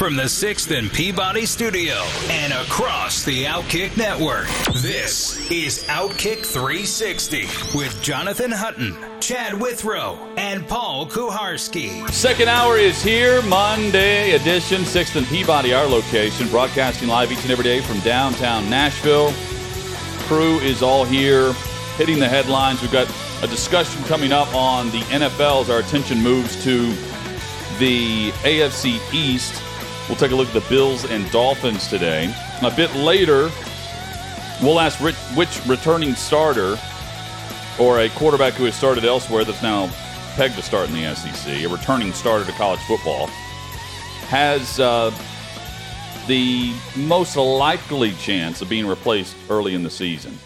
from the 6th and Peabody studio and across the Outkick network. This is Outkick 360 with Jonathan Hutton, Chad Withrow, and Paul Kuharsky. Second hour is here, Monday edition, 6th and Peabody, our location, broadcasting live each and every day from downtown Nashville. Crew is all here, hitting the headlines. We've got a discussion coming up on the NFL as our attention moves to the AFC East. We'll take a look at the Bills and Dolphins today. A bit later, we'll ask which returning starter or a quarterback who has started elsewhere that's now pegged to start in the SEC, a returning starter to college football, has uh, the most likely chance of being replaced early in the season.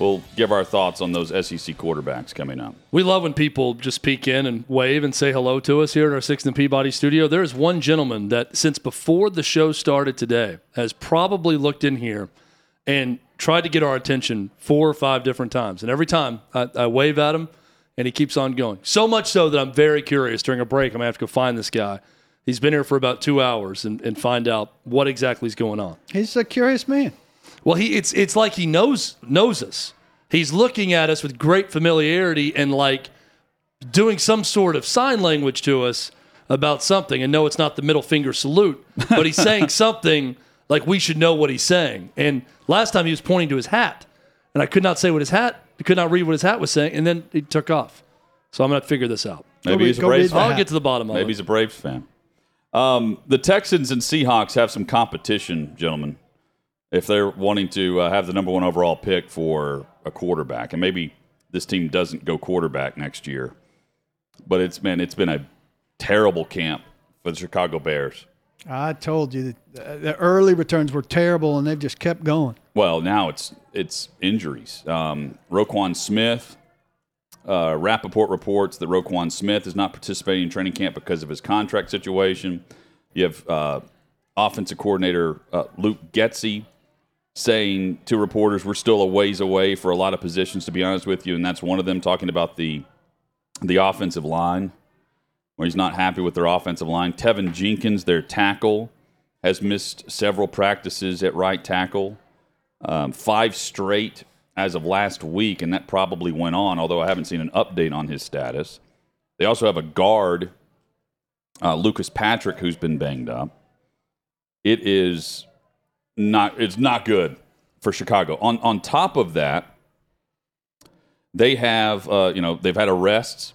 We'll give our thoughts on those SEC quarterbacks coming up. We love when people just peek in and wave and say hello to us here at our Sixth and Peabody studio. There is one gentleman that, since before the show started today, has probably looked in here and tried to get our attention four or five different times. And every time I, I wave at him, and he keeps on going. So much so that I'm very curious during a break. I'm going to have to go find this guy. He's been here for about two hours and, and find out what exactly is going on. He's a curious man. Well, he it's it's like he knows knows us. He's looking at us with great familiarity and like doing some sort of sign language to us about something. And no, it's not the middle finger salute, but he's saying something like we should know what he's saying. And last time he was pointing to his hat, and I could not say what his hat. I could not read what his hat was saying, and then he took off. So I'm going to figure this out. Maybe he's a Braves fan. I'll get to the bottom of Maybe it. Maybe he's a Braves fan. Um, the Texans and Seahawks have some competition, gentlemen. If they're wanting to uh, have the number one overall pick for a quarterback, and maybe this team doesn't go quarterback next year, but it's man, it's been a terrible camp for the Chicago Bears. I told you that the early returns were terrible, and they've just kept going. Well, now it's it's injuries. Um, Roquan Smith, uh, Rapoport reports that Roquan Smith is not participating in training camp because of his contract situation. You have uh, offensive coordinator uh, Luke Getsy saying to reporters, "We're still a ways away for a lot of positions, to be honest with you," and that's one of them talking about the the offensive line, where he's not happy with their offensive line. Teven Jenkins, their tackle, has missed several practices at right tackle, um, five straight as of last week, and that probably went on. Although I haven't seen an update on his status. They also have a guard, uh, Lucas Patrick, who's been banged up. It is not it's not good for Chicago. On on top of that, they have uh, you know they've had arrests.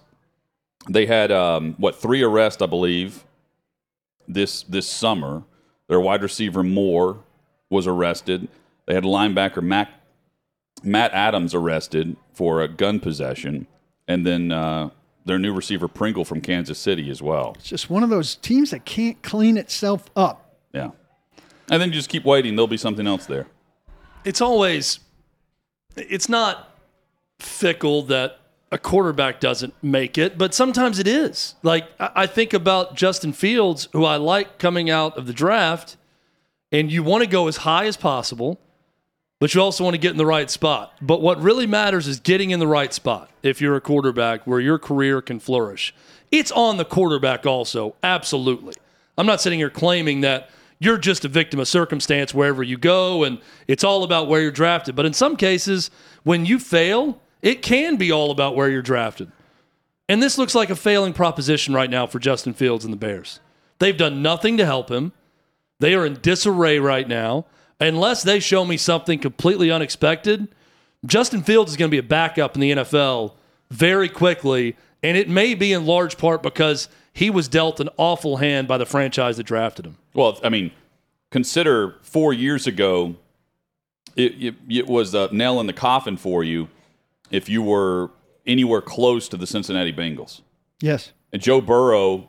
They had um, what three arrests, I believe, this this summer. Their wide receiver Moore was arrested. They had linebacker Matt Matt Adams arrested for a gun possession, and then uh, their new receiver Pringle from Kansas City as well. It's just one of those teams that can't clean itself up. Yeah. And then you just keep waiting. There'll be something else there. it's always it's not fickle that a quarterback doesn't make it, but sometimes it is. Like I I think about Justin Fields, who I like coming out of the draft, and you want to go as high as possible, but you also want to get in the right spot. But what really matters is getting in the right spot if you're a quarterback where your career can flourish. It's on the quarterback also, absolutely. I'm not sitting here claiming that you're just a victim of circumstance wherever you go and it's all about where you're drafted. But in some cases, when you fail, it can be all about where you're drafted. And this looks like a failing proposition right now for Justin Fields and the Bears. They've done nothing to help him. They are in disarray right now. Unless they show me something completely unexpected, Justin Fields is going to be a backup in the NFL very quickly. And it may be in large part because he was dealt an awful hand by the franchise that drafted him. Well, I mean, consider four years ago, it, it, it was a nail in the coffin for you if you were anywhere close to the Cincinnati Bengals. Yes. And Joe Burrow,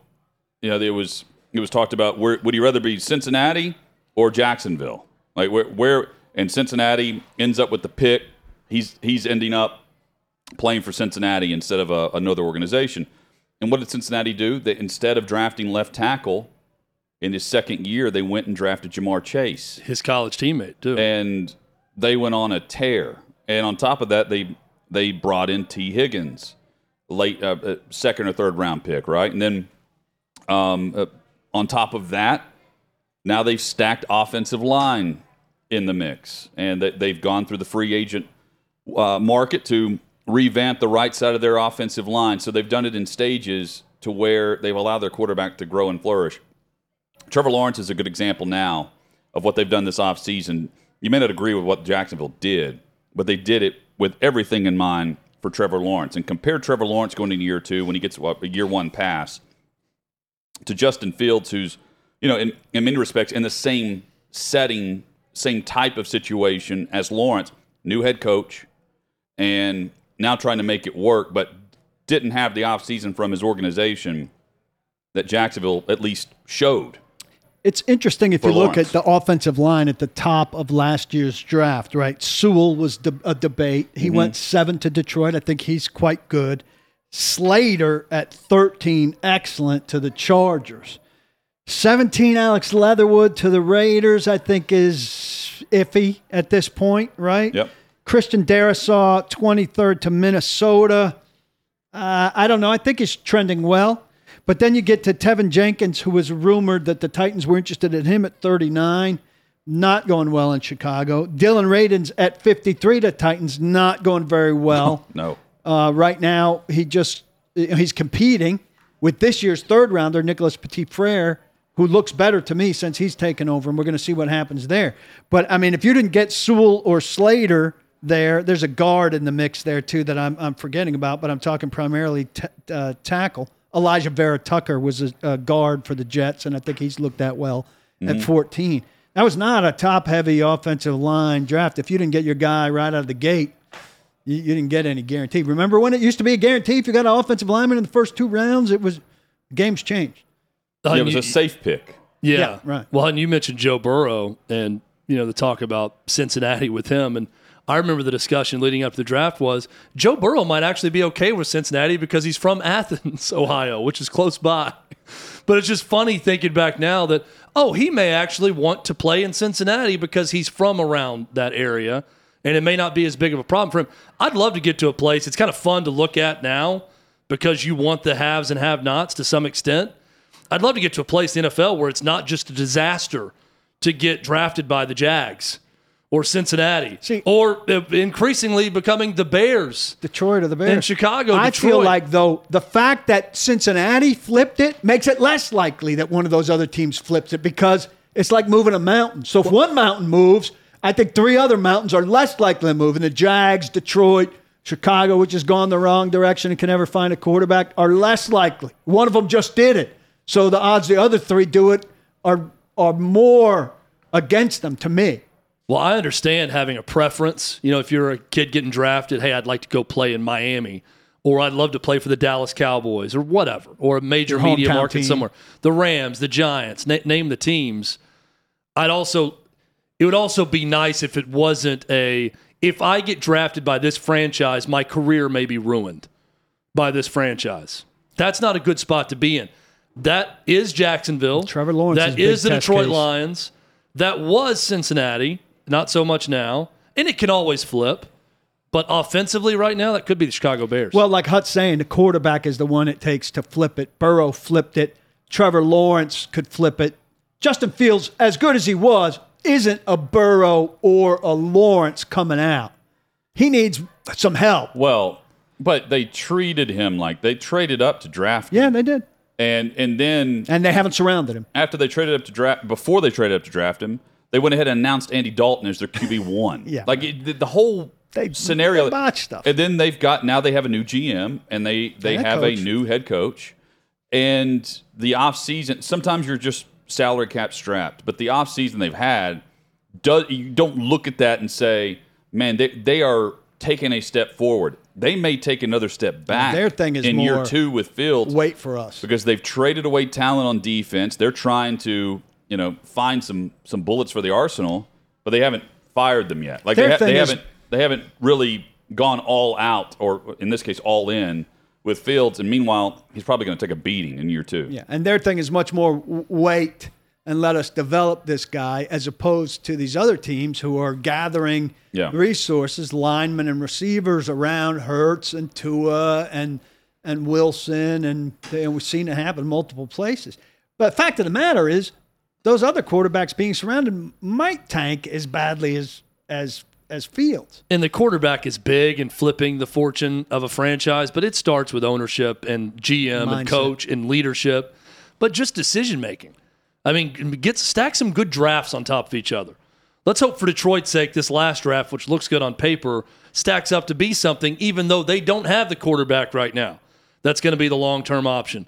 you know, it was it was talked about where would he rather be Cincinnati or Jacksonville? Like where, where and Cincinnati ends up with the pick. He's he's ending up playing for Cincinnati instead of a, another organization. And what did Cincinnati do? They instead of drafting left tackle in his second year, they went and drafted Ja'Marr Chase, His college teammate too. and they went on a tear. And on top of that, they they brought in Tee Higgins, late uh, uh, second or third round pick, right? And then um, uh, on top of that, now they've stacked offensive line in the mix, and they, they've gone through the free agent uh, market to revamp the right side of their offensive line. So they've done it in stages to where they've allowed their quarterback to grow and flourish. Trevor Lawrence is a good example now of what they've done this offseason. You may not agree with what Jacksonville did, but they did it with everything in mind for Trevor Lawrence. And compare Trevor Lawrence going into year two when he gets a year one pass to Justin Fields, who's, you know, in, in many respects in the same setting, same type of situation as Lawrence, new head coach, and now trying to make it work, but didn't have the offseason from his organization that Jacksonville at least showed. It's interesting if you look Lawrence. at the offensive line at the top of last year's draft, right? Sewell was de- a debate. He mm-hmm. went seven to Detroit. I think he's quite good. Slater at 13, excellent to the Chargers. 17, Alex Leatherwood to the Raiders, I think is iffy at this point, right? Yep. Christian Darrisaw, 23rd to Minnesota. Uh, I don't know. I think he's trending well. But then you get to Teven Jenkins, who was rumored that the Titans were interested in him at 39. Not going well in Chicago. Dillon Radunz at 53 to Titans, not going very well. No. Uh, right now, he just he's competing with this year's third rounder, Nicholas Petit Frere, who looks better to me since he's taken over, and we're going to see what happens there. But I mean, if you didn't get Sewell or Slater there, there's a guard in the mix there too that I'm, I'm forgetting about, but I'm talking primarily t- uh, tackle. Alijah Vera-Tucker was a, a guard for the Jets, and I think he's looked that well at 14. That was not a top heavy offensive line draft. If you didn't get your guy right out of the gate, you, you didn't get any guarantee. Remember when it used to be a guarantee if you got an offensive lineman in the first two rounds? It was games changed. Yeah, it was a safe pick. Yeah. Yeah, right. Well, and you mentioned Joe Burrow and, you know, the talk about Cincinnati with him. And I remember the discussion leading up to the draft was Joe Burrow might actually be okay with Cincinnati because he's from Athens, Ohio, which is close by. But it's just funny thinking back now that, oh, he may actually want to play in Cincinnati because he's from around that area and it may not be as big of a problem for him. I'd love to get to a place. It's kind of fun to look at now because you want the haves and have nots to some extent. I'd love to get to a place in the NFL where it's not just a disaster to get drafted by the Jags or Cincinnati See- or uh, increasingly becoming the Bears. Detroit or the Bears. in Chicago, I Detroit. feel like though the fact that Cincinnati flipped it makes it less likely that one of those other teams flips it because it's like moving a mountain. So if one mountain moves, I think three other mountains are less likely to move. And the Jags, Detroit, Chicago, which has gone the wrong direction and can never find a quarterback, are less likely. One of them just did it. So the odds the other three do it are are more against them to me. Well, I understand having a preference. You know, if you're a kid getting drafted, hey, I'd like to go play in Miami, or I'd love to play for the Dallas Cowboys, or whatever, or a major Your media market team. somewhere. The Rams, the Giants, na- name the teams. I'd also, it would also be nice if it wasn't a, if I get drafted by this franchise, my career may be ruined by this franchise. That's not a good spot to be in. That is Jacksonville. Trevor Lawrence That is is the Detroit case. Lions. That was Cincinnati. Not so much now. And it can always flip. But offensively, right now, that could be the Chicago Bears. Well, like Hut's saying, the quarterback is the one it takes to flip it. Burrow flipped it. Trevor Lawrence could flip it. Justin Fields, as good as he was, isn't a Burrow or a Lawrence coming out. He needs some help. Well, but they treated him like they traded up to draft him. Yeah, they did. And and then And they haven't surrounded him. after they traded up to draft, before they traded up to draft him, they went ahead and announced Andy Dalton as their QB one. Yeah. like it, the, the whole They- scenario. they botched stuff. And then they've got now they have a new GM and they they And have coach. a new head coach. And the off season, sometimes you're just salary cap strapped, but the off season they've had, does you don't look at that and say, man, they they are taking a step forward. They may take another step back. their thing is in year two with Fields Wait for us. because they've traded away talent on defense. They're trying to you know, find some some bullets for the arsenal, but they haven't fired them yet. Like Their they, ha- they is- haven't they haven't really gone all out, or in this case, all in with Fields. And meanwhile, he's probably going to take a beating in year two. Yeah, and their thing is much more wait and let us develop this guy as opposed to these other teams who are gathering Yeah. resources, linemen and receivers around Hurts and Tua and and Wilson, and, and we've seen it happen multiple places. But fact of the matter is, those other quarterbacks being surrounded might tank as badly as as as Fields. And the quarterback is big in flipping the fortune of a franchise, but it starts with ownership and GM Mindset. and coach and leadership, but just decision making. I mean, get stack some good drafts on top of each other. Let's hope for Detroit's sake this last draft, which looks good on paper, stacks up to be something, even though they don't have the quarterback right now. That's going to be the long term option.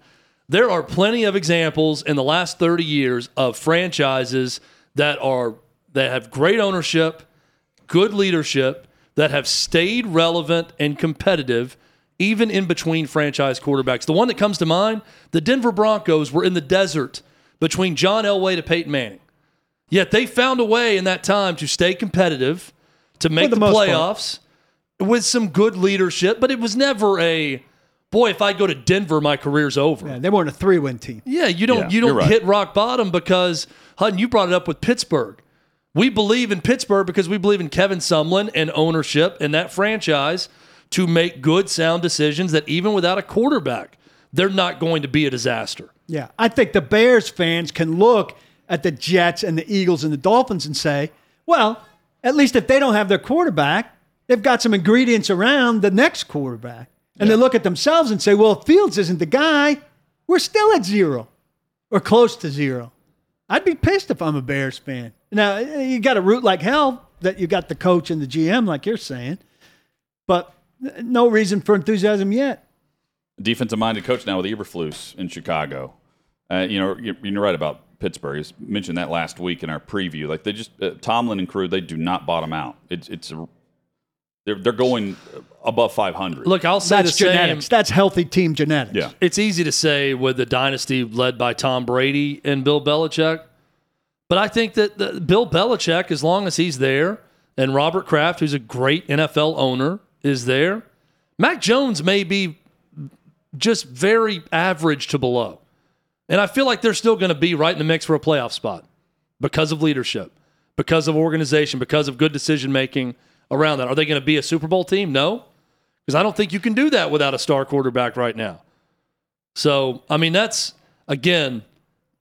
There are plenty of examples in the last 30 years of franchises that are that have great ownership, good leadership, that have stayed relevant and competitive even in between franchise quarterbacks. The one that comes to mind, the Denver Broncos were in the desert between John Elway to Peyton Manning. Yet they found a way in that time to stay competitive, to make the the, most part. playoffs with some good leadership, but it was never a boy, if I go to Denver, my career's over. Yeah, they weren't a three win team. Yeah, you don't Yeah, you don't right. hit rock bottom because Hutton, you brought it up with Pittsburgh. We believe in Pittsburgh because we believe in Kevin Sumlin and ownership and that franchise to make good sound decisions that even without a quarterback, they're not going to be a disaster. Yeah, I think the Bears fans can look at the Jets and the Eagles and the Dolphins and say, well, at least if they don't have their quarterback, they've got some ingredients around the next quarterback. And they look at themselves and say, well, if Fields isn't the guy, we're still at zero or close to zero. I'd be pissed if I'm a Bears fan. Now, you got to root like hell that you got the coach and the GM, like you're saying, but no reason for enthusiasm yet. defensive minded coach now with Eberflus in Chicago. Uh, you know, you're, you're right about Pittsburgh. I mentioned that last week in our preview. Like they just uh, Tomlin and crew, they do not bottom out. It's it's a, they're they're going above 500. Look, I'll say That's the same. genetics. That's healthy team genetics. yeah, it's easy to say with the dynasty led by Tom Brady and Bill Belichick, but I think that the, Bill Belichick, as long as he's there, and Robert Kraft, who's a great NFL owner, is there, Mac Jones may be just very average to below. And I feel like they're still going to be right in the mix for a playoff spot because of leadership, because of organization, because of good decision making around that. Are they going to be a Super Bowl team? No, because I don't think you can do that without a star quarterback right now. So, I mean, that's again,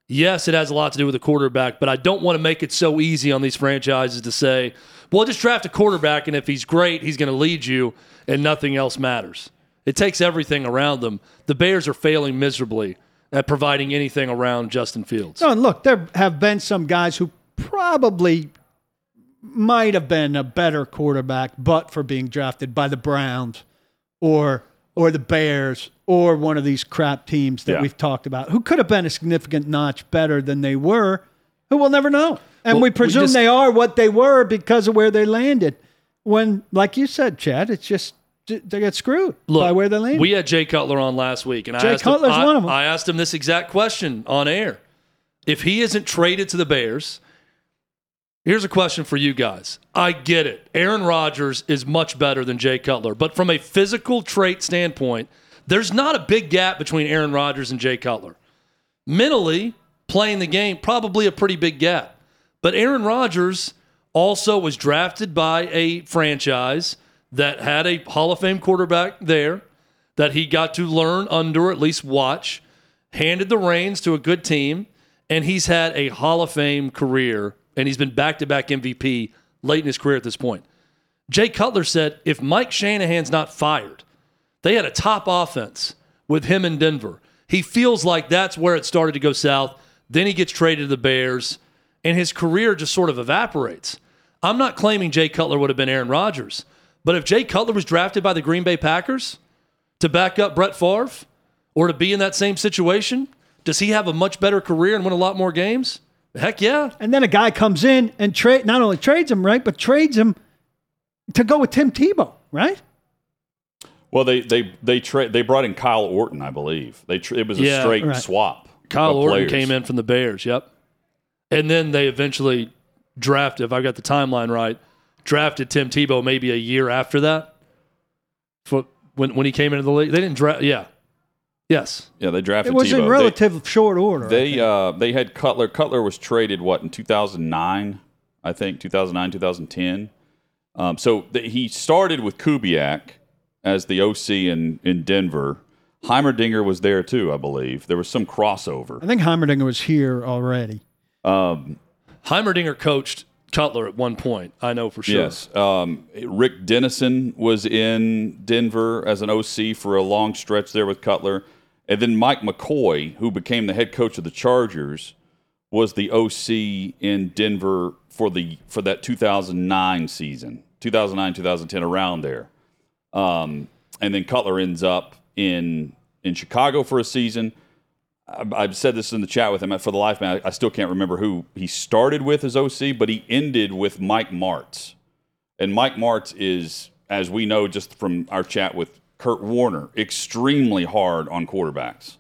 yes, it has a lot to do with the quarterback, but I don't want to make it so easy on these franchises to say, well, just draft a quarterback, and if he's great, he's going to lead you, and nothing else matters. It takes everything around them. The Bears are failing miserably at providing anything around Justin Fields. No, and look, there have been some guys who probably might have been a better quarterback, but for being drafted by the Browns or or the Bears or one of these crap teams that Yeah. we've talked about, who could have been a significant notch better than they were, who we'll never know. And Well, we we presume just- they are what they were because of where they landed. When, like you said, Chad, it's just they get screwed Look, by where they landed. we had Jay Cutler on last week, and I asked Cutler's him, I, one of 'em. I asked him this exact question on air. If he isn't traded to the Bears, here's a question for you guys. I get it. Aaron Rodgers is much better than Jay Cutler, but from a physical trait standpoint, there's not a big gap between Aaron Rodgers and Jay Cutler. Mentally, playing the game, probably a pretty big gap. But Aaron Rodgers also was drafted by a franchise that had a Hall of Fame quarterback there that he got to learn under, at least watch, handed the reins to a good team, and he's had a Hall of Fame career, and he's been back to back MVP late in his career at this point. Jay Cutler said if Mike Shanahan's not fired, they had a top offense with him in Denver. He feels like that's where it started to go south. Then he gets traded to the Bears, and his career just sort of evaporates. I'm not claiming Jay Cutler would have been Aaron Rodgers, but if Jay Cutler was drafted by the Green Bay Packers to back up Brett Favre or to be in that same situation, does he have a much better career and win a lot more games? Heck yeah. And then a guy comes in and trade not only trades him right, but trades him to go with Tim Tebow, right? Well, they they they tra- they brought in Kyle Orton, I believe. They tra- it was a Yeah, straight right. swap. Kyle Orton players. came in from the Bears. Yep. And then they eventually drafted, if I got the timeline right, drafted Tim Tebow maybe a year after that. For when when he came into the league, they didn't draft. Yeah, yes, Yeah, they drafted It was Tebow. in They- relative short order. They uh, they had Cutler. Cutler was traded what in 2009, I think 2009 2010. Um, so th- he started with Kubiak as the OC in in Denver. Heimerdinger was there too, I believe. There was some crossover. I think Heimerdinger was here already. Um, Heimerdinger coached Cutler at one point. I know for sure. Yes. Um, Rick Dennison was in Denver as an OC for a long stretch there with Cutler. And then Mike McCoy, who became the head coach of the Chargers, was the OC in Denver for the for that 2009 season, 2009, 2010, around there. Um, and then Cutler ends up in in Chicago for a season. I've said this in the chat with him. For the life man, I still can't remember who he started with as OC, but he ended with Mike Martz. And Mike Martz is, as we know just from our chat with Kurt Warner, extremely hard on quarterbacks.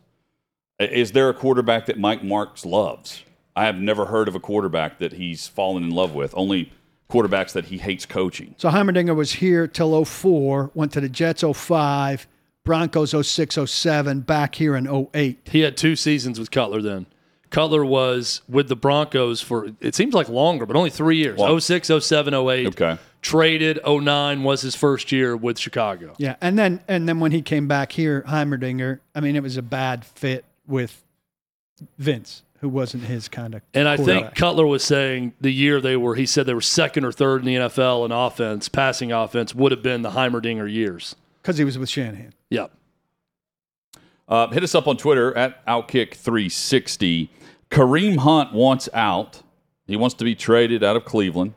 Is there a quarterback that Mike Martz loves? I have never heard of a quarterback that he's fallen in love with. Only quarterbacks that he hates coaching. So Heimerdinger was here till 04, went to the Jets 05, Broncos 06, 07, back here in 08. He had two seasons with Cutler then. Cutler was with the Broncos for it seems like longer, but only three years. Wow. 06, 07, 08. Okay. Traded 09 was his first year with Chicago. Yeah, and then and then when he came back here, Heimerdinger, I mean, it was a bad fit with Vince, who wasn't his kind of. And I think. Cutler was saying the year they were, he said they were second or third in the NFL in offense, passing offense would have been the Heimerdinger years. because he was with Shanahan. Yep. Uh, hit us up on Twitter at Outkick360. Kareem Hunt wants out. He wants to be traded out of Cleveland.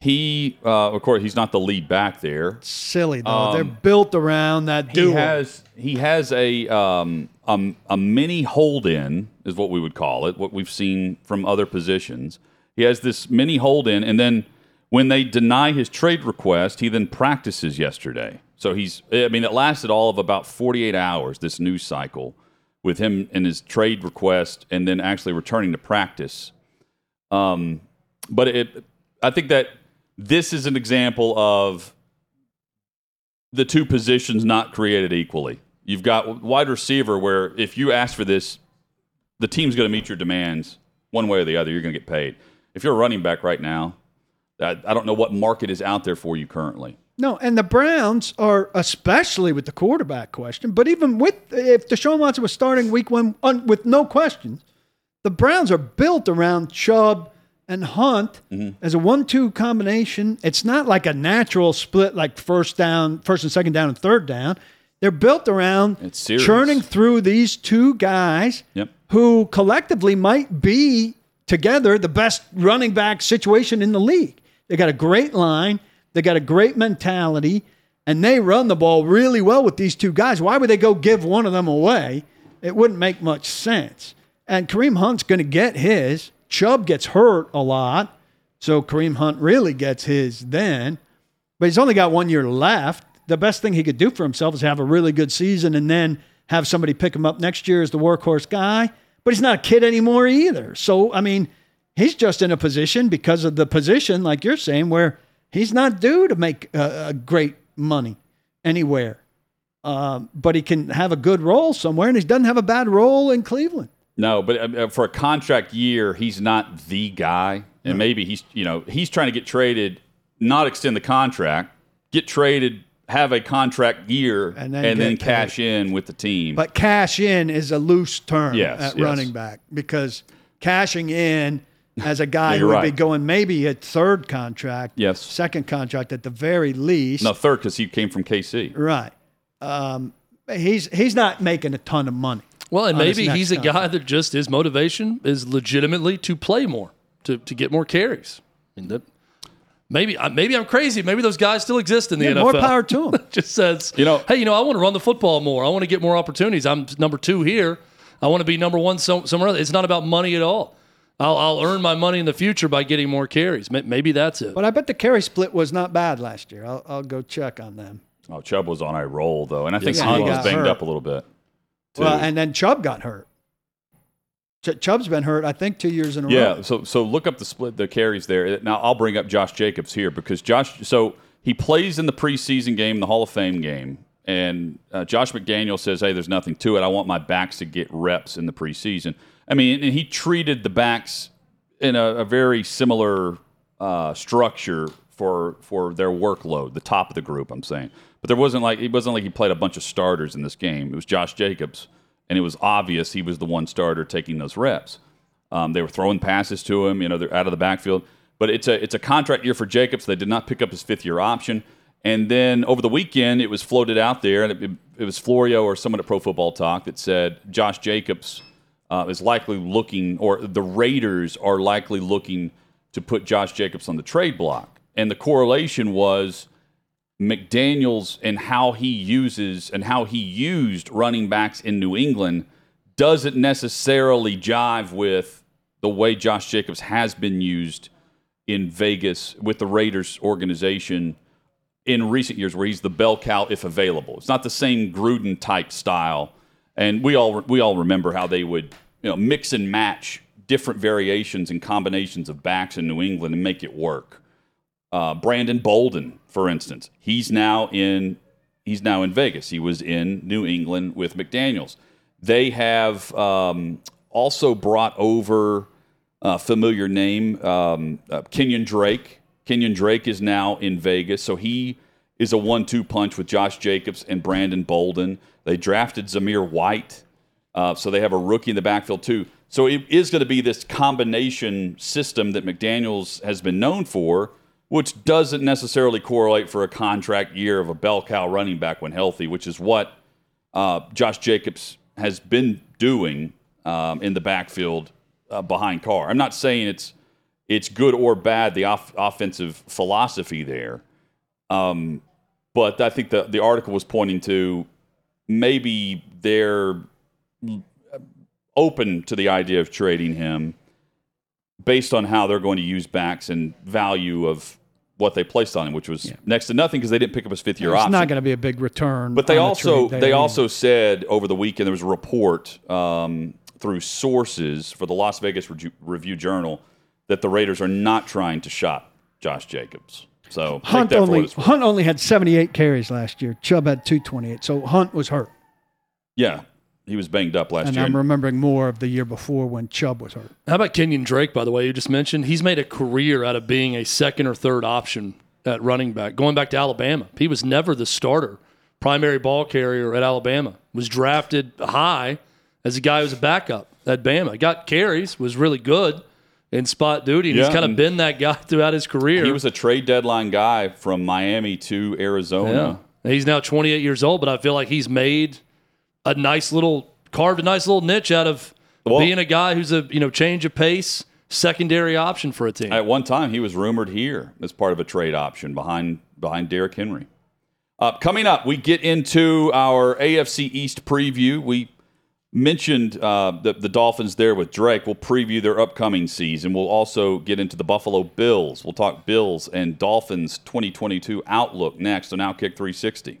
He, uh, of course, he's not the lead back there. Silly though, they're built around that dude. He has he has a um, um, a mini hold in is what we would call it. What we've seen from other positions. He has this mini hold in, and then when they deny his trade request, he then practices yesterday. So he's I mean it lasted all of about forty eight hours. This news cycle with him and his trade request, and then actually returning to practice. Um, but it I think that this is an example of the two positions not created equally. You've got wide receiver where if you ask for this, the team's going to meet your demands one way or the other. You're going to get paid. If you're a running back right now, I, I don't know what market is out there for you currently. No, and the Browns are especially with the quarterback question, but even with if Deshaun Watson was starting week one un, with no questions, the Browns are built around Chubb and Hunt mm-hmm. as a one-two combination. It's not like a natural split like first down, first and second down and third down. They're built around churning through these two guys Yep. who collectively might be together the best running back situation in the league. They got a great line, they got a great mentality, and they run the ball really well with these two guys. Why would they go give one of them away? It wouldn't make much sense. And Kareem Hunt's going to get his. Chubb gets hurt a lot, so Kareem Hunt really gets his then. But he's only got one year left. The best thing he could do for himself is have a really good season and then have somebody pick him up next year as the workhorse guy. But he's not a kid anymore either. So, I mean, he's just in a position because of the position, like you're saying, where he's not due to make uh, great money anywhere. Um, but he can have a good role somewhere, and he doesn't have a bad role in Cleveland. No, but uh, for a contract year, he's not the guy, and maybe he's you know he's trying to get traded, not extend the contract, get traded, have a contract year, And and then then, paid. cash in with the team. But cash in is a loose term Yes, at yes. running back because cashing in as a guy Yeah, who you're would be going maybe a third contract, Yes. second contract at the very least. no third because he came from KC. Right. Um, he's he's not making a ton of money. Well, and maybe next he's a guy that just his motivation is legitimately to play more, to, to get more carries. I mean, that, maybe I- maybe I'm crazy. Maybe those guys still exist in the Yeah, NFL. more power to him. just says, You know- hey, you know, I want to run the football more. I want to get more opportunities. I'm number two here. I want to be number one somewhere else. It's not about money at all. I'll, I'll earn my money in the future by getting more carries. Maybe that's it. But I bet the carry split was not bad last year. I'll, I'll go check on them. Oh, Chubb was on a roll though, and I think Yes, Hunt was banged hurt. up a little bit. Too. Well, and then Chubb got hurt. Ch- Chubb's been hurt, I think, two years in a Yeah, row. Yeah. So so look up the split the carries there. Now I'll bring up Josh Jacobs here because Josh. So he plays in the preseason game, the Hall of Fame game, and uh, Josh McDaniel says, "Hey, there's nothing to it. I want my backs to get reps in the preseason." I mean, and he treated the backs in a, a very similar uh, structure for for their workload, the top of the group. I'm saying, but there wasn't like it wasn't like he played a bunch of starters in this game. It was Josh Jacobs, and it was obvious he was the one starter taking those reps. Um, they were throwing passes to him, you know, they're out of the backfield. But it's a it's a contract year for Jacobs. They did not pick up his fifth year option. And then over the weekend, it was floated out there, and it, it was Florio or someone at Pro Football Talk that said Josh Jacobs uh, is likely looking, or the Raiders are likely looking to put Josh Jacobs on the trade block. And the correlation was McDaniels and how he uses and how he used running backs in New England doesn't necessarily jive with the way Josh Jacobs has been used in Vegas with the Raiders organization in recent years, where he's the bell cow if available. It's not the same Gruden type style, and we all we all remember how they would you know mix and match different variations and combinations of backs in New England and make it work. Uh, Brandon Bolden, for instance, he's now in he's now in Vegas. He was in New England with McDaniels. They have um, also brought over a familiar name, um, uh, Kenyon Drake. Kenyon Drake is now in Vegas, so he is a one-two punch with Josh Jacobs and Brandon Bolden. They drafted Zamir White, uh, so they have a rookie in the backfield too. So it is going to be this combination system that McDaniels has been known for, which doesn't necessarily correlate for a contract year of a bell cow running back when healthy, which is what uh, Josh Jacobs has been doing um, in the backfield uh, behind Carr. I'm not saying it's it's good or bad the off- offensive philosophy there, um, but I think the the article was pointing to maybe they're open to the idea of trading him based on how they're going to use backs and value of what they placed on him, which was next to nothing because they didn't pick up his fifth year It's option. not going to be a big return. But they on the also they also said over the weekend there was a report um, through sources for the Las Vegas Reju- Review Journal that the Raiders are not trying to shop Josh Jacobs. So Hunt that for what only it's. Hunt only had 78 carries last year. Chubb had 228. So Hunt was hurt. yeah, he was banged up last year. And year. I'm remembering more of the year before when Chubb was hurt. How about Kenyon Drake, by the way, you just mentioned? He's made a career out of being a second or third option at running back, going back to Alabama. He was never the starter, primary ball carrier at Alabama. Was drafted high as a guy who was a backup at Bama. Got carries, was really good in spot duty, and Yeah, he's kind of been that guy throughout his career. he was a trade deadline guy from Miami to Arizona. Yeah. He's now 28 years old, but I feel like he's made a nice little carved a nice little niche out of Well- being a guy who's a you know change of pace secondary option for a team. At one time, he was rumored here as part of a trade option behind behind Derrick Henry. Uh, coming up, we get into our AFC East preview. We mentioned uh, the, the Dolphins there with Drake. We'll preview their upcoming season. We'll also get into the Buffalo Bills. We'll talk Bills and Dolphins 2022 outlook next on Outkick 360.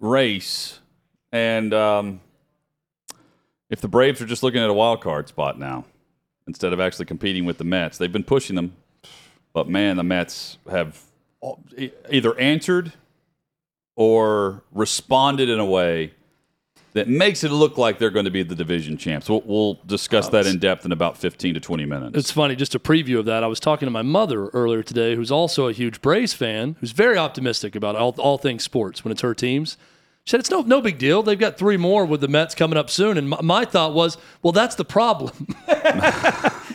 race and um, if the Braves are just looking at a wild card spot now instead of actually competing with the Mets. They've been pushing them, but man, the Mets have either answered or responded in a way that makes it look like they're going to be the division champs. We'll, we'll discuss that in depth in about 15 to 20 minutes. It's funny, just a preview of that. I was talking to my mother earlier today, who's also a huge Braves fan, who's very optimistic about all, all things sports when it's her teams. She said, it's no, no big deal. They've got three more with the Mets coming up soon. And my, my thought was, well, that's the problem.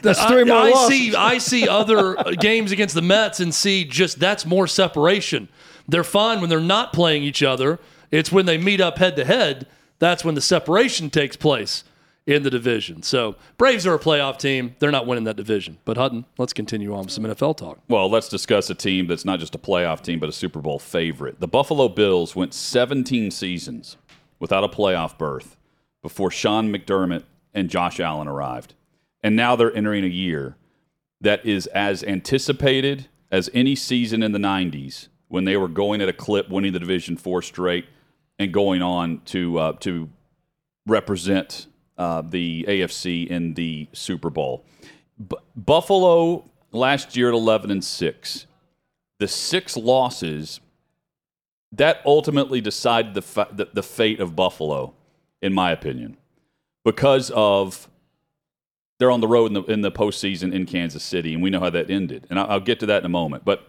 That's three I, more I losses. see I see other uh, games against the Mets and see just that's more separation. They're fine when they're not playing each other. It's when they meet up head to head that's when the separation takes place in the division. So Braves are a playoff team. They're not winning that division. But Hutton, let's continue on with some NFL talk. Well, let's discuss a team that's not just a playoff team, but a Super Bowl favorite. The Buffalo Bills went 17 seasons without a playoff berth before Sean McDermott and Josh Allen arrived. And now they're entering a year that is as anticipated as any season in the 90s when they were going at a clip, winning the division four straight, and going on to, uh, to represent uh, the AFC in the Super Bowl. B- Buffalo last year at 11 and 6. The six losses that ultimately decided the, fa- the, the fate of Buffalo, in my opinion, because of they're on the road in the, in the postseason in Kansas City, and we know how that ended. And I'll, I'll get to that in a moment. But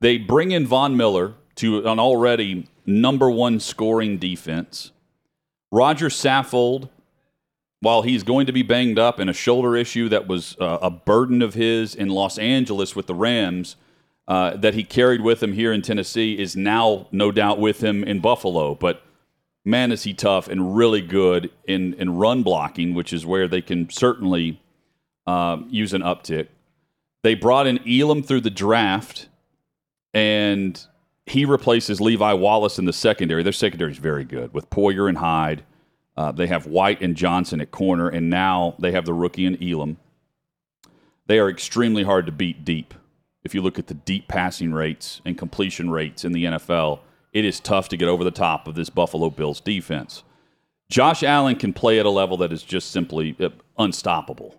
they bring in Von Miller to an already number one scoring defense. Roger Saffold, while he's going to be banged up in a shoulder issue that was uh, a burden of his in Los Angeles with the Rams, uh, that he carried with him here in Tennessee, is now no doubt with him in Buffalo. But man, is he tough and really good in, in run blocking, which is where they can certainly um, use an uptick. They brought in Elam through the draft, and he replaces Levi Wallace in the secondary. Their secondary is very good with Poyer and Hyde. Uh, they have White and Johnson at corner, and now they have the rookie in Elam. They are extremely hard to beat deep. If you look at the deep passing rates and completion rates in the NFL, it is tough to get over the top of this Buffalo Bills defense. Josh Allen can play at a level that is just simply uh, unstoppable.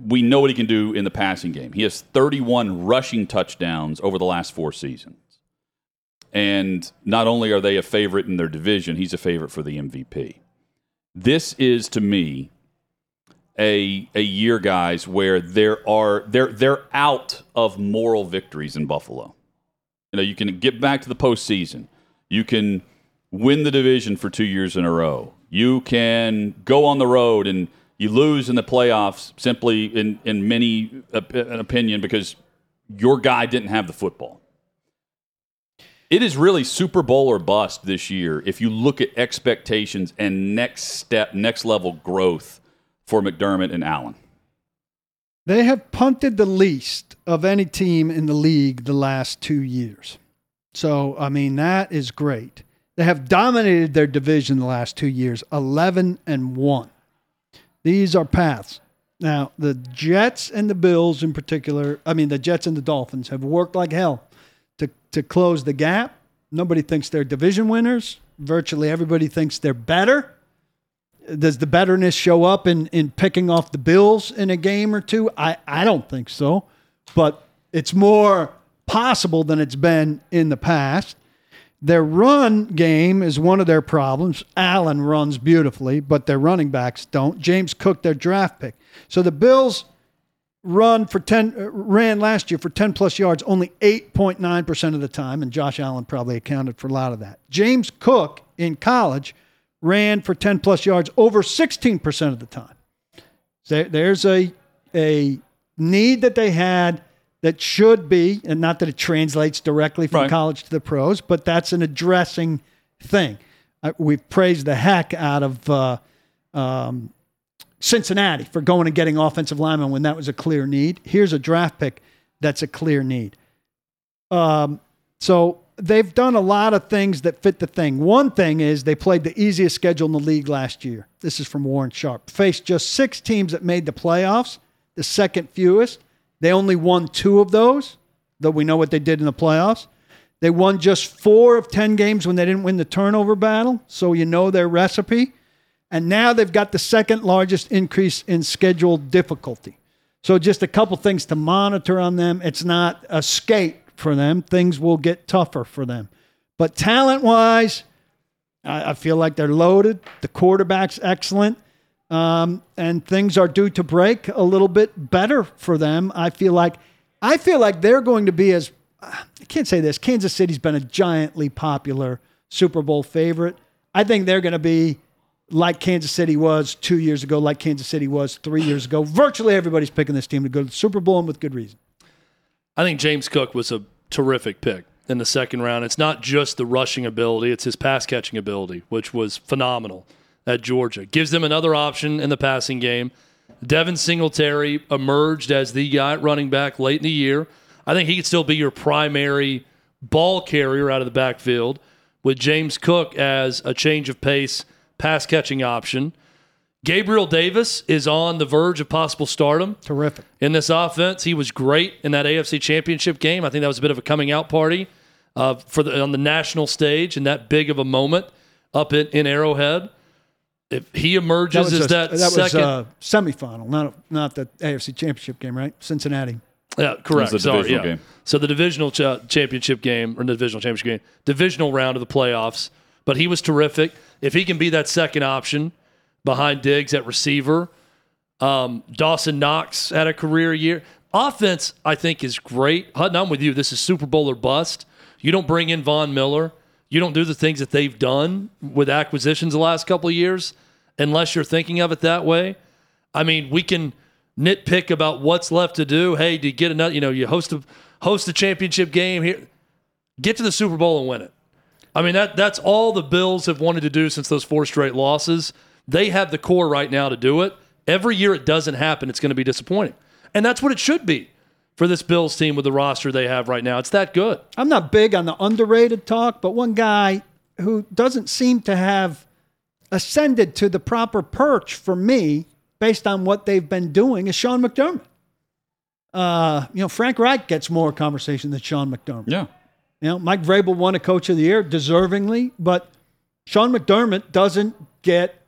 We know what he can do in the passing game. He has 31 rushing touchdowns over the last four seasons. And not only are they a favorite in their division, he's a favorite for the MVP. This is to me a a year, guys, where there are they're they're out of moral victories in Buffalo. You know, you can get back to the postseason. You can win the division for two years in a row. You can go on the road and you lose in the playoffs simply in in many op- an opinion because your guy didn't have the football. It is really Super Bowl or bust this year if you look at expectations and next step, next level growth for McDermott and Allen. They have punted the least of any team in the league the last two years. So, I mean, that is great. They have dominated their division the last two years, 11 and 1. These are paths. Now, the Jets and the Bills in particular, I mean, the Jets and the Dolphins have worked like hell to, to close the gap. Nobody thinks they're division winners. Virtually everybody thinks they're better. Does the betterness show up in, in picking off the Bills in a game or two? I, I don't think so. But it's more possible than it's been in the past. Their run game is one of their problems. Allen runs beautifully, but their running backs don't. James Cook, their draft pick. So the Bills run for 10 uh, ran last year for 10 plus yards only 8.9% of the time and Josh Allen probably accounted for a lot of that. James Cook in college ran for 10 plus yards over 16% of the time. There, there's a a need that they had that should be and not that it translates directly from Right. college to the pros, but that's an addressing thing. Uh, we've praised the heck out of uh, um, Cincinnati for going and getting offensive linemen when that was a clear need. Here's a draft pick that's a clear need. Um, so they've done a lot of things that fit the thing. One thing is they played the easiest schedule in the league last year. This is from Warren Sharp. Faced just six teams that made the playoffs, the second fewest. They only won two of those, though we know what they did in the playoffs. They won just four of 10 games when they didn't win the turnover battle, so you know their recipe. And now they've got the second largest increase in scheduled difficulty. So just a couple things to monitor on them. It's not a skate for them. Things will get tougher for them. But talent wise, I, feel like they're loaded. The quarterback's excellent. Um, and things are due to break a little bit better for them. I feel like I feel like they're going to be as I can't say this. Kansas City's been a giantly popular Super Bowl favorite. I think they're going to be like Kansas City was two years ago, like Kansas City was three years ago. Virtually everybody's picking this team to go to the Super Bowl and with good reason. I think James Cook was a terrific pick in the second round. It's not just the rushing ability, it's his pass catching ability, which was phenomenal at Georgia. Gives them another option in the passing game. Devin Singletary emerged as the guy running back late in the year. I think he could still be your primary ball carrier out of the backfield with James Cook as a change of pace pass catching option. Gabriel Davis is on the verge of possible stardom Terrific. in this offense. He was great in that AFC Championship game. I think that was a bit of a coming out party uh, for the, on the national stage and that big of a moment up in, in Arrowhead. If he emerges as a- that, that was second, uh, semifinal, not not the AFC Championship game, right? Cincinnati. yeah, correct. It the Sorry, divisional yeah. game. So the divisional cha- championship game or the divisional championship game, divisional round of the playoffs. But he was terrific. If he can be that second option behind Diggs at receiver, um, Dawson Knox had a career year. Offense, I think, is great. Hutton, I'm with you. This is Super Bowl or bust. You don't bring in Von Miller. You don't do the things that they've done with acquisitions the last couple of years unless you're thinking of it that way. I mean, we can nitpick about what's left to do. Hey, do you get another? You know, you host a host a championship game here. Get to the Super Bowl and win it. I mean, that that's all the Bills have wanted to do since those four straight losses. They have the core right now to do it. Every year it doesn't happen, it's going to be disappointing, and that's what it should be for this Bills team with the roster they have right now. It's that good. I'm not big on the underrated talk, but one guy who doesn't seem to have ascended to the proper perch for me based on what they've been doing is Sean McDermott. Uh, you know, Frank Reich gets more conversation than Sean McDermott. Yeah. You know, Mike Vrabel won a Coach of the Year deservingly, but Sean McDermott doesn't get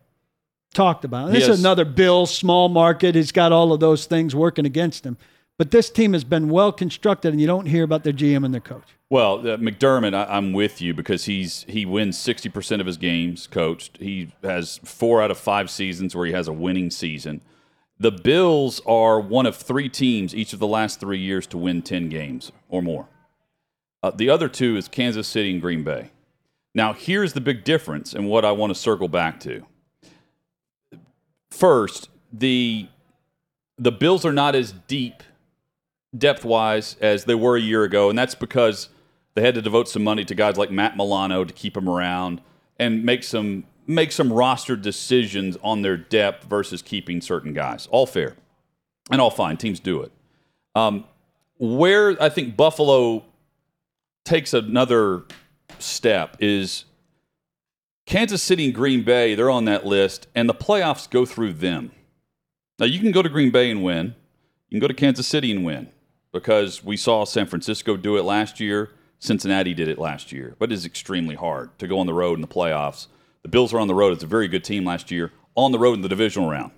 talked about. This Yes. is another Bill small market. He's got all of those things working against him. But this team has been well constructed, and you don't hear about their GM and their coach. Well, uh, McDermott, I, I'm with you because he's he wins 60% of his games coached. He has four out of five seasons where he has a winning season. The Bills are one of three teams each of the last three years to win 10 games or more. Uh, the other two is Kansas City and Green Bay. Now, here's the big difference and what I want to circle back to. First, the the Bills are not as deep depth wise as they were a year ago, and that's because they had to devote some money to guys like Matt Milano to keep him around and make some make some roster decisions on their depth versus keeping certain guys. All fair and all fine. Teams do it. Um, where I think Buffalo takes another step is Kansas City and Green Bay. They're on that list, and the playoffs go through them. Now you can go to Green Bay and win. You can go to Kansas City and win because we saw San Francisco do it last year. Cincinnati did it last year, but it is extremely hard to go on the road in the playoffs. The Bills are on the road. It's a very good team last year on the road in the divisional round.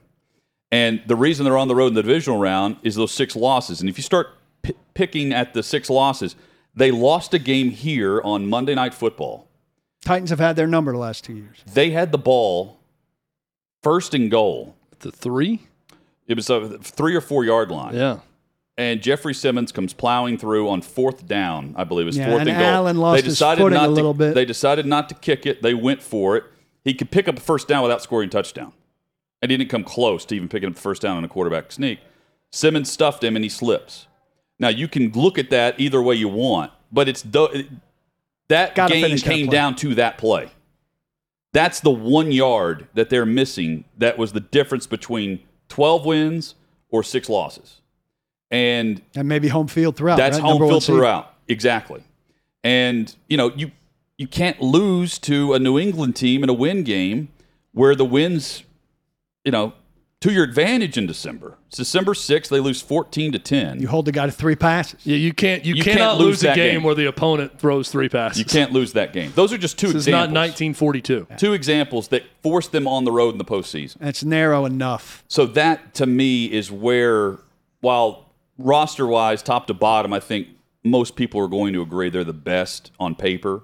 And the reason they're on the road in the divisional round is those six losses. And if you start p- picking at the six losses, they lost a game here on Monday Night Football. Titans have had their number the last two years. They had the ball first and goal. The three, It was a three or four yard line. yeah. and Jeffrey Simmons comes plowing through on fourth down. I believe it was Yeah, fourth and and goal. Allen lost they his decided footing not a to, little bit. They decided not to kick it. They went for it. He could pick up a first down without scoring a touchdown, and he didn't come close to even picking up the first down on a quarterback sneak. Simmons stuffed him, and he slips. Now you can look at that either way you want, but it's the, that Gotta game finish that came down to that play. That's the one yard that they're missing. That was the difference between twelve wins or six losses. And And maybe home field throughout. that's right? home Number field throughout. Exactly. And you know, you you can't lose to a New England team in a win game where the wins, you know, to your advantage in December. It's December 6th, they lose 14 to 10. You hold the guy to three passes. Yeah, you can't. You, You cannot can't lose lose a that game, game. where the opponent throws three passes. You can't lose that game. Those are just two This is not examples. 1942. Two examples that force them on the road in the postseason. It's narrow enough. So that to me is where, while roster wise, top to bottom, I think most people are going to agree they're the best on paper.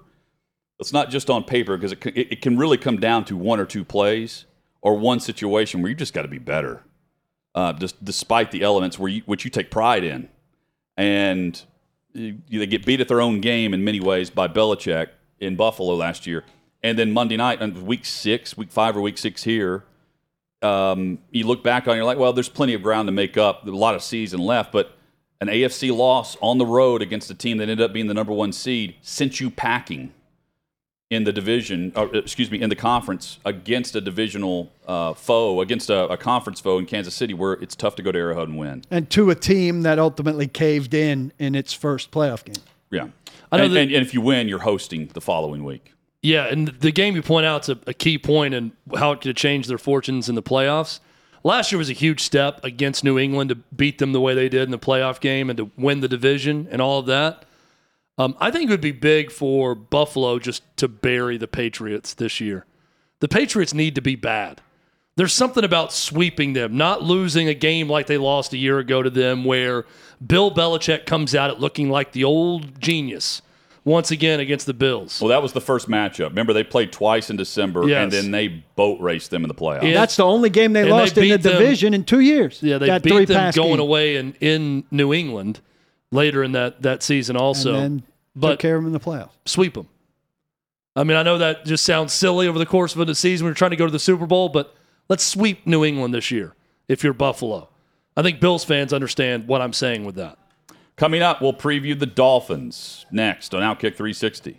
It's not just on paper because it, c- it, it can really come down to one or two plays or one situation where you just got to be better, uh, just despite the elements where you, which you take pride in, and you, they get beat at their own game in many ways by Belichick. in Buffalo last year, and then Monday night on week six, week five or week six here. Um, you look back on, you're like, well, there's plenty of ground to make up. A lot of season left, but an AFC loss on the road against a team that ended up being the number one seed sent you packing in the division, or, excuse me, in the conference against a divisional uh, foe, against a, a conference foe in Kansas City, where it's tough to go to Arrowhead and win. and to a team that ultimately caved in in its first playoff game. Yeah, I know and, that- and, and if you win, you're hosting the following week. Yeah, and the game you point out is a, a key point in how it could change their fortunes in the playoffs. Last year was a huge step against New England to beat them the way they did in the playoff game and to win the division and all of that. Um, I think it would be big for Buffalo just to bury the Patriots this year. The Patriots need to be bad. There's something about sweeping them, not losing a game like they lost a year ago to them, where Bill Belichick comes out at looking like the old genius once again against the Bills. Well, that was the first matchup. Remember, they played twice in December, Yes. and then they boat raced them in the playoffs. Yeah. That's the only game they And they lost in the them- division in two years. Yeah, they that beat them going game. away in, in New England later in that, that season also. and then but took care of them in the playoffs. sweep them. I mean, I know that just sounds silly over the course of the season when you're trying to go to the Super Bowl, but let's sweep New England this year if you're Buffalo. I think Bills fans understand what I'm saying with that. Coming up, we'll preview the Dolphins next on Outkick 360.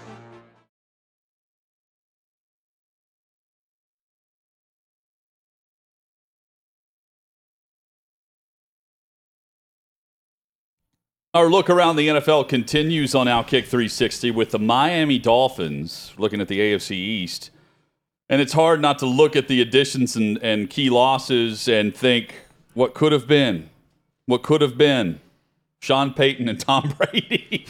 Our look around the NFL continues on Outkick 360 with the Miami Dolphins looking at the AFC East. And it's hard not to look at the additions and, and key losses and think what could have been. What could have been. Sean Payton and Tom Brady.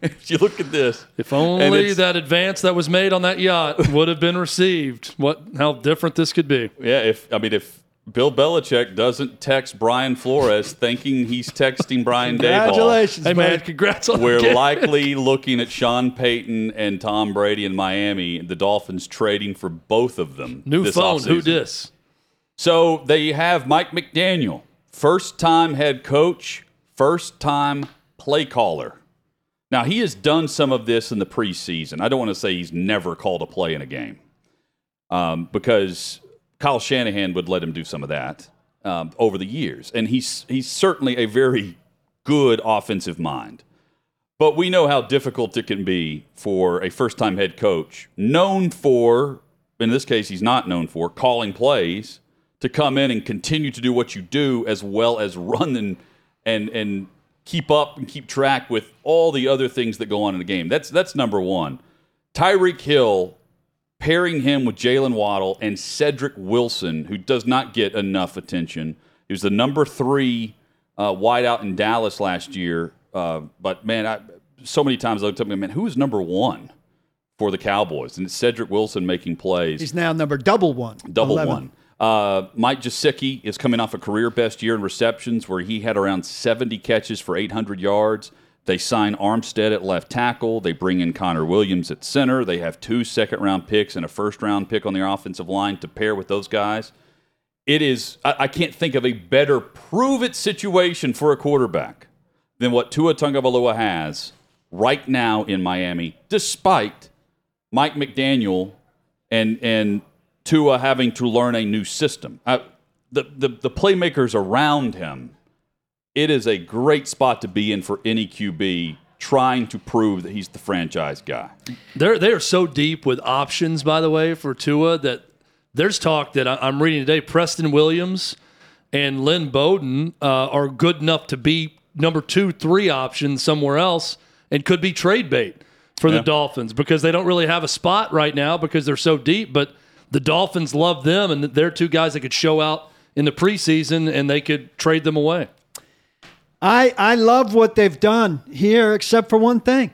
if you look at this. If only that advance that was made on that yacht would have been received. What how different this could be. Yeah, if I mean if Bill Belichick doesn't text Brian Flores thinking he's texting Brian Daboll, Congratulations, Hey man, buddy. congrats on we're likely looking at Sean Payton and Tom Brady in Miami, the Dolphins trading for both of them. New this phone. Who dis? So they have Mike McDaniel, first time head coach, first time play caller. Now, he has done some of this in the preseason. I don't want to say he's never called a play in a game um, because Kyle Shanahan would let him do some of that um, over the years. And he's, he's certainly a very good offensive mind. But we know how difficult it can be for a first time head coach, known for, in this case, he's not known for, calling plays, to come in and continue to do what you do as well as run and, and, and keep up and keep track with all the other things that go on in the game. That's, that's number one. Tyreek Hill pairing him with Jaylen Waddle and Cedric Wilson, who does not get enough attention. He was the number three uh, wideout in Dallas last year. Uh, but man, I, so many times I looked up and man, who is number one for the Cowboys? And it's Cedric Wilson making plays He's now number double one. double 11. one. Uh, Mike Gesicki is coming off a career best year in receptions where he had around 70 catches for 800 yards. They sign Armstead at left tackle. They bring in Connor Williams at center. They have two second round picks and a first round pick on their offensive line to pair with those guys. It is, I, I can't think of a better prove it situation for a quarterback than what Tua Tagovailoa has right now in Miami, despite Mike McDaniel and and Tua having to learn a new system. Uh, the, the the playmakers around him, it is a great spot to be in for any QB trying to prove that he's the franchise guy. They're they are so deep with options, by the way, for Tua that there's talk that I'm reading today. Preston Williams and Lynn Bowden uh, are good enough to be number two, three options somewhere else, and could be trade bait for the Dolphins because they don't really have a spot right now because they're so deep. But the Dolphins love them, and they're two guys that could show out in the preseason and they could trade them away. I I love what they've done here, except for one thing.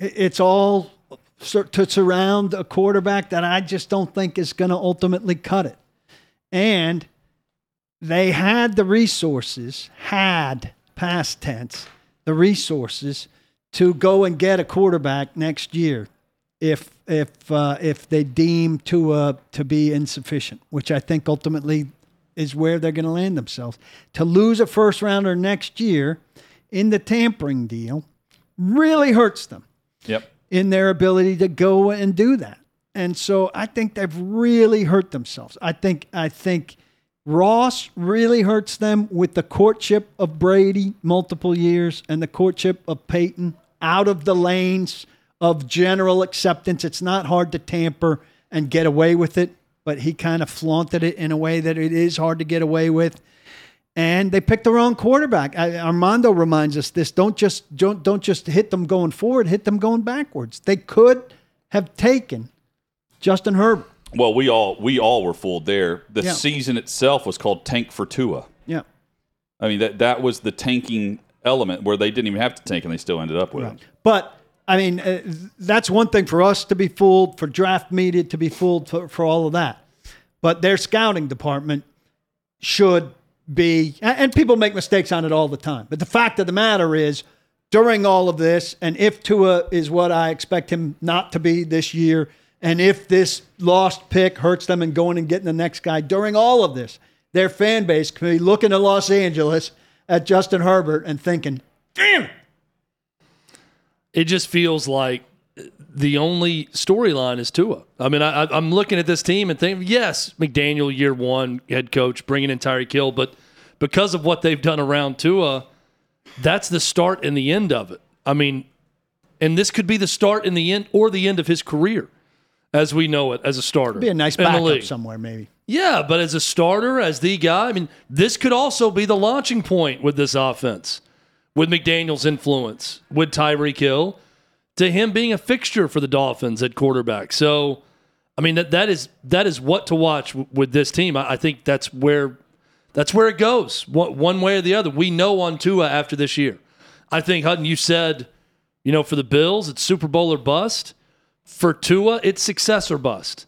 It's all to surround a quarterback that I just don't think is going to ultimately cut it. And they had the resources, had past tense, the resources to go and get a quarterback next year if if uh, if they deem Tua to be insufficient, which I think ultimately is where they're going to land themselves. To lose a first rounder next year in the tampering deal really hurts them Yep. in their ability to go and do that. And so I think they've really hurt themselves. I think I think Ross really hurts them with the courtship of Brady multiple years and the courtship of Payton out of the lanes of general acceptance. It's not hard to tamper and get away with it, but he kind of flaunted it in a way that it is hard to get away with and they picked the wrong quarterback. I, Armando reminds us this: don't just don't don't just hit them going forward, hit them going backwards. They could have taken Justin Herbert. Well, we all we all were fooled there. The Yeah. season itself was called Tank for Tua. Yeah, I mean that that was the tanking element where they didn't even have to tank and they still ended up with it. but I mean uh, that's one thing for us to be fooled, for draft media to be fooled, for, for all of that. But their scouting department should be, and people make mistakes on it all the time. But the fact of the matter is, during all of this, and if Tua is what I expect him not to be this year, and if this lost pick hurts them in going and getting the next guy, during all of this, their fan base can be looking at Los Angeles at Justin Herbert and thinking, damn it. It just feels like the only storyline is Tua. I mean, I, I'm looking at this team and thinking, yes, McDaniel, year one head coach, bringing in Tyreek Hill, but because of what they've done around Tua, that's the start and the end of it. I mean, and this could be the start and the end or the end of his career as we know it as a starter. Be a nice backup somewhere, maybe. Yeah, but as a starter, as the guy, I mean, this could also be the launching point with this offense, with McDaniel's influence, with Tyreek Hill, to him being a fixture for the Dolphins at quarterback. So, I mean, that that is that is what to watch w- with this team. I, I think that's where that's where it goes, one, one way or the other. We know on Tua after this year. I think Hutton, you said, you know, for the Bills, it's Super Bowl or bust. For Tua, it's success or bust.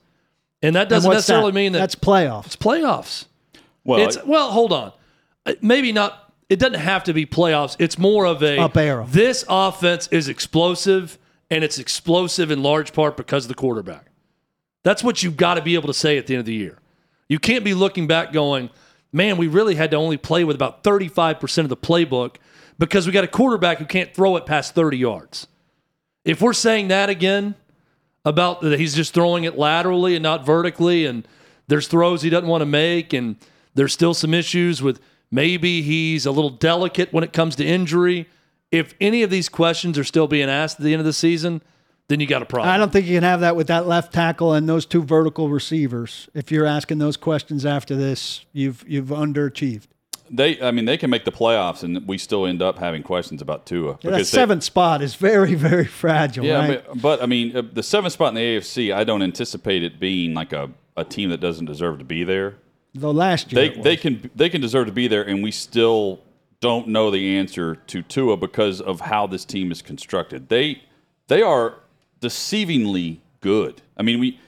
And that doesn't And necessarily that? mean that that's playoffs. it's playoffs. Well, it's well, hold on. Uh, Maybe not. It doesn't have to be playoffs. It's more of a Up arrow. This offense is explosive, and it's explosive in large part because of the quarterback. That's what you've got to be able to say at the end of the year. You can't be looking back going, man, we really had to only play with about 35% of the playbook because we got a quarterback who can't throw it past 30 yards. If we're saying that again about that he's just throwing it laterally and not vertically, and there's throws he doesn't want to make, and there's still some issues with maybe he's a little delicate when it comes to injury. If any of these questions are still being asked at the end of the season, then you got a problem. I don't think you can have that with that left tackle and those two vertical receivers. If you're asking those questions after this, you've you've underachieved. they I mean they can make the playoffs and we still end up having questions about Tua Yeah, that they- seventh spot is very very fragile. Yeah, right? but, but I mean, uh, the seventh spot in the AFC, I don't anticipate it being like a, a team that doesn't deserve to be there. Though last year They they can they can deserve to be there, and we still don't know the answer to Tua because of how this team is constructed. They they are deceivingly good. I mean, we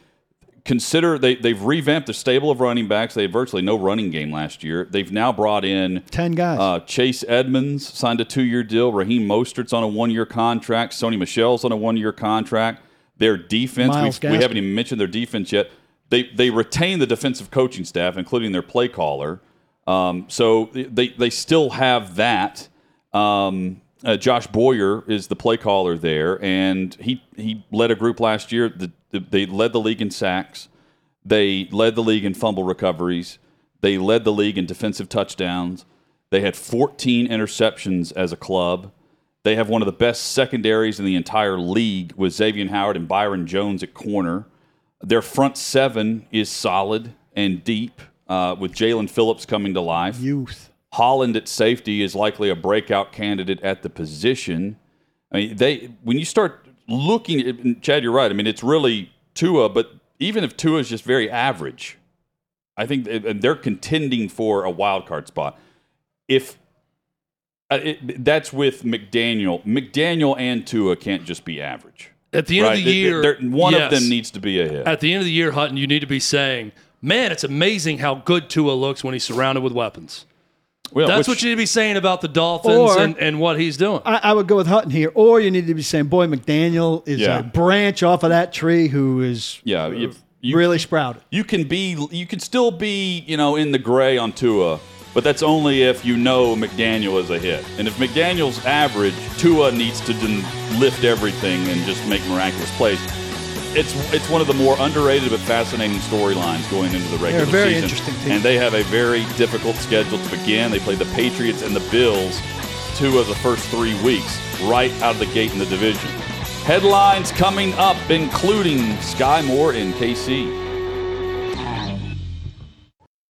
consider they they've revamped the stable of running backs. They had virtually no running game last year. They've now brought in 10 guys. Uh, Chase Edmonds signed a two year deal. Raheem Mostert's on a one year contract. Sony Michel's on a one year contract. Their defense, we haven't even mentioned their defense yet. They, they retain the defensive coaching staff, including their play caller. Um, so they, they still have that. Um, uh, Josh Boyer is the play caller there, and he, he led a group last year. The, the, they led the league in sacks. They led the league in fumble recoveries. They led the league in defensive touchdowns. They had 14 interceptions as a club. They have one of the best secondaries in the entire league with Xavier Howard and Byron Jones at corner. Their front seven is solid and deep uh, with Jaelan Phillips coming to life. Youth. Holland at safety is likely a breakout candidate at the position. I mean, they when you start looking at Chad, you're right. I mean, it's really Tua, but even if Tua is just very average, I think they're contending for a wild card spot. If uh, it, that's with McDaniel, McDaniel and Tua can't just be average. At the end right? of the They- year, they're- one yes. of them needs to be a hit. At the end of the year, Hutton, you need to be saying, "Man, it's amazing how good Tua looks when he's surrounded with weapons." well, That's which- what you need to be saying about the Dolphins Or- and, and what he's doing. I, I would go with Hutton here, or you need to be saying, "Boy, McDaniel is Yeah. a branch off of that tree who is Yeah, if you, really sprouted." you can be you can still be you know in the gray on Tua, but that's only if you know McDaniel is a hit. And if McDaniel's average, Tua needs to lift everything and just make miraculous plays. It's it's one of the more underrated but fascinating storylines going into the regular They're very season. interesting team. And they have a very difficult schedule to begin. They play the Patriots and the Bills two of the first three weeks right out of the gate in the division. Headlines coming up, including Skyy Moore in KC.